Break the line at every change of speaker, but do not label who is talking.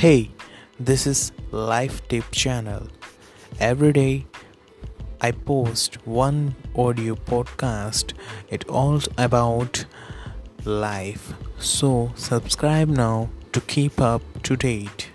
Hey, this is Life Tip channel. Every day I post one audio podcast. It all about life. So subscribe now to keep up to date.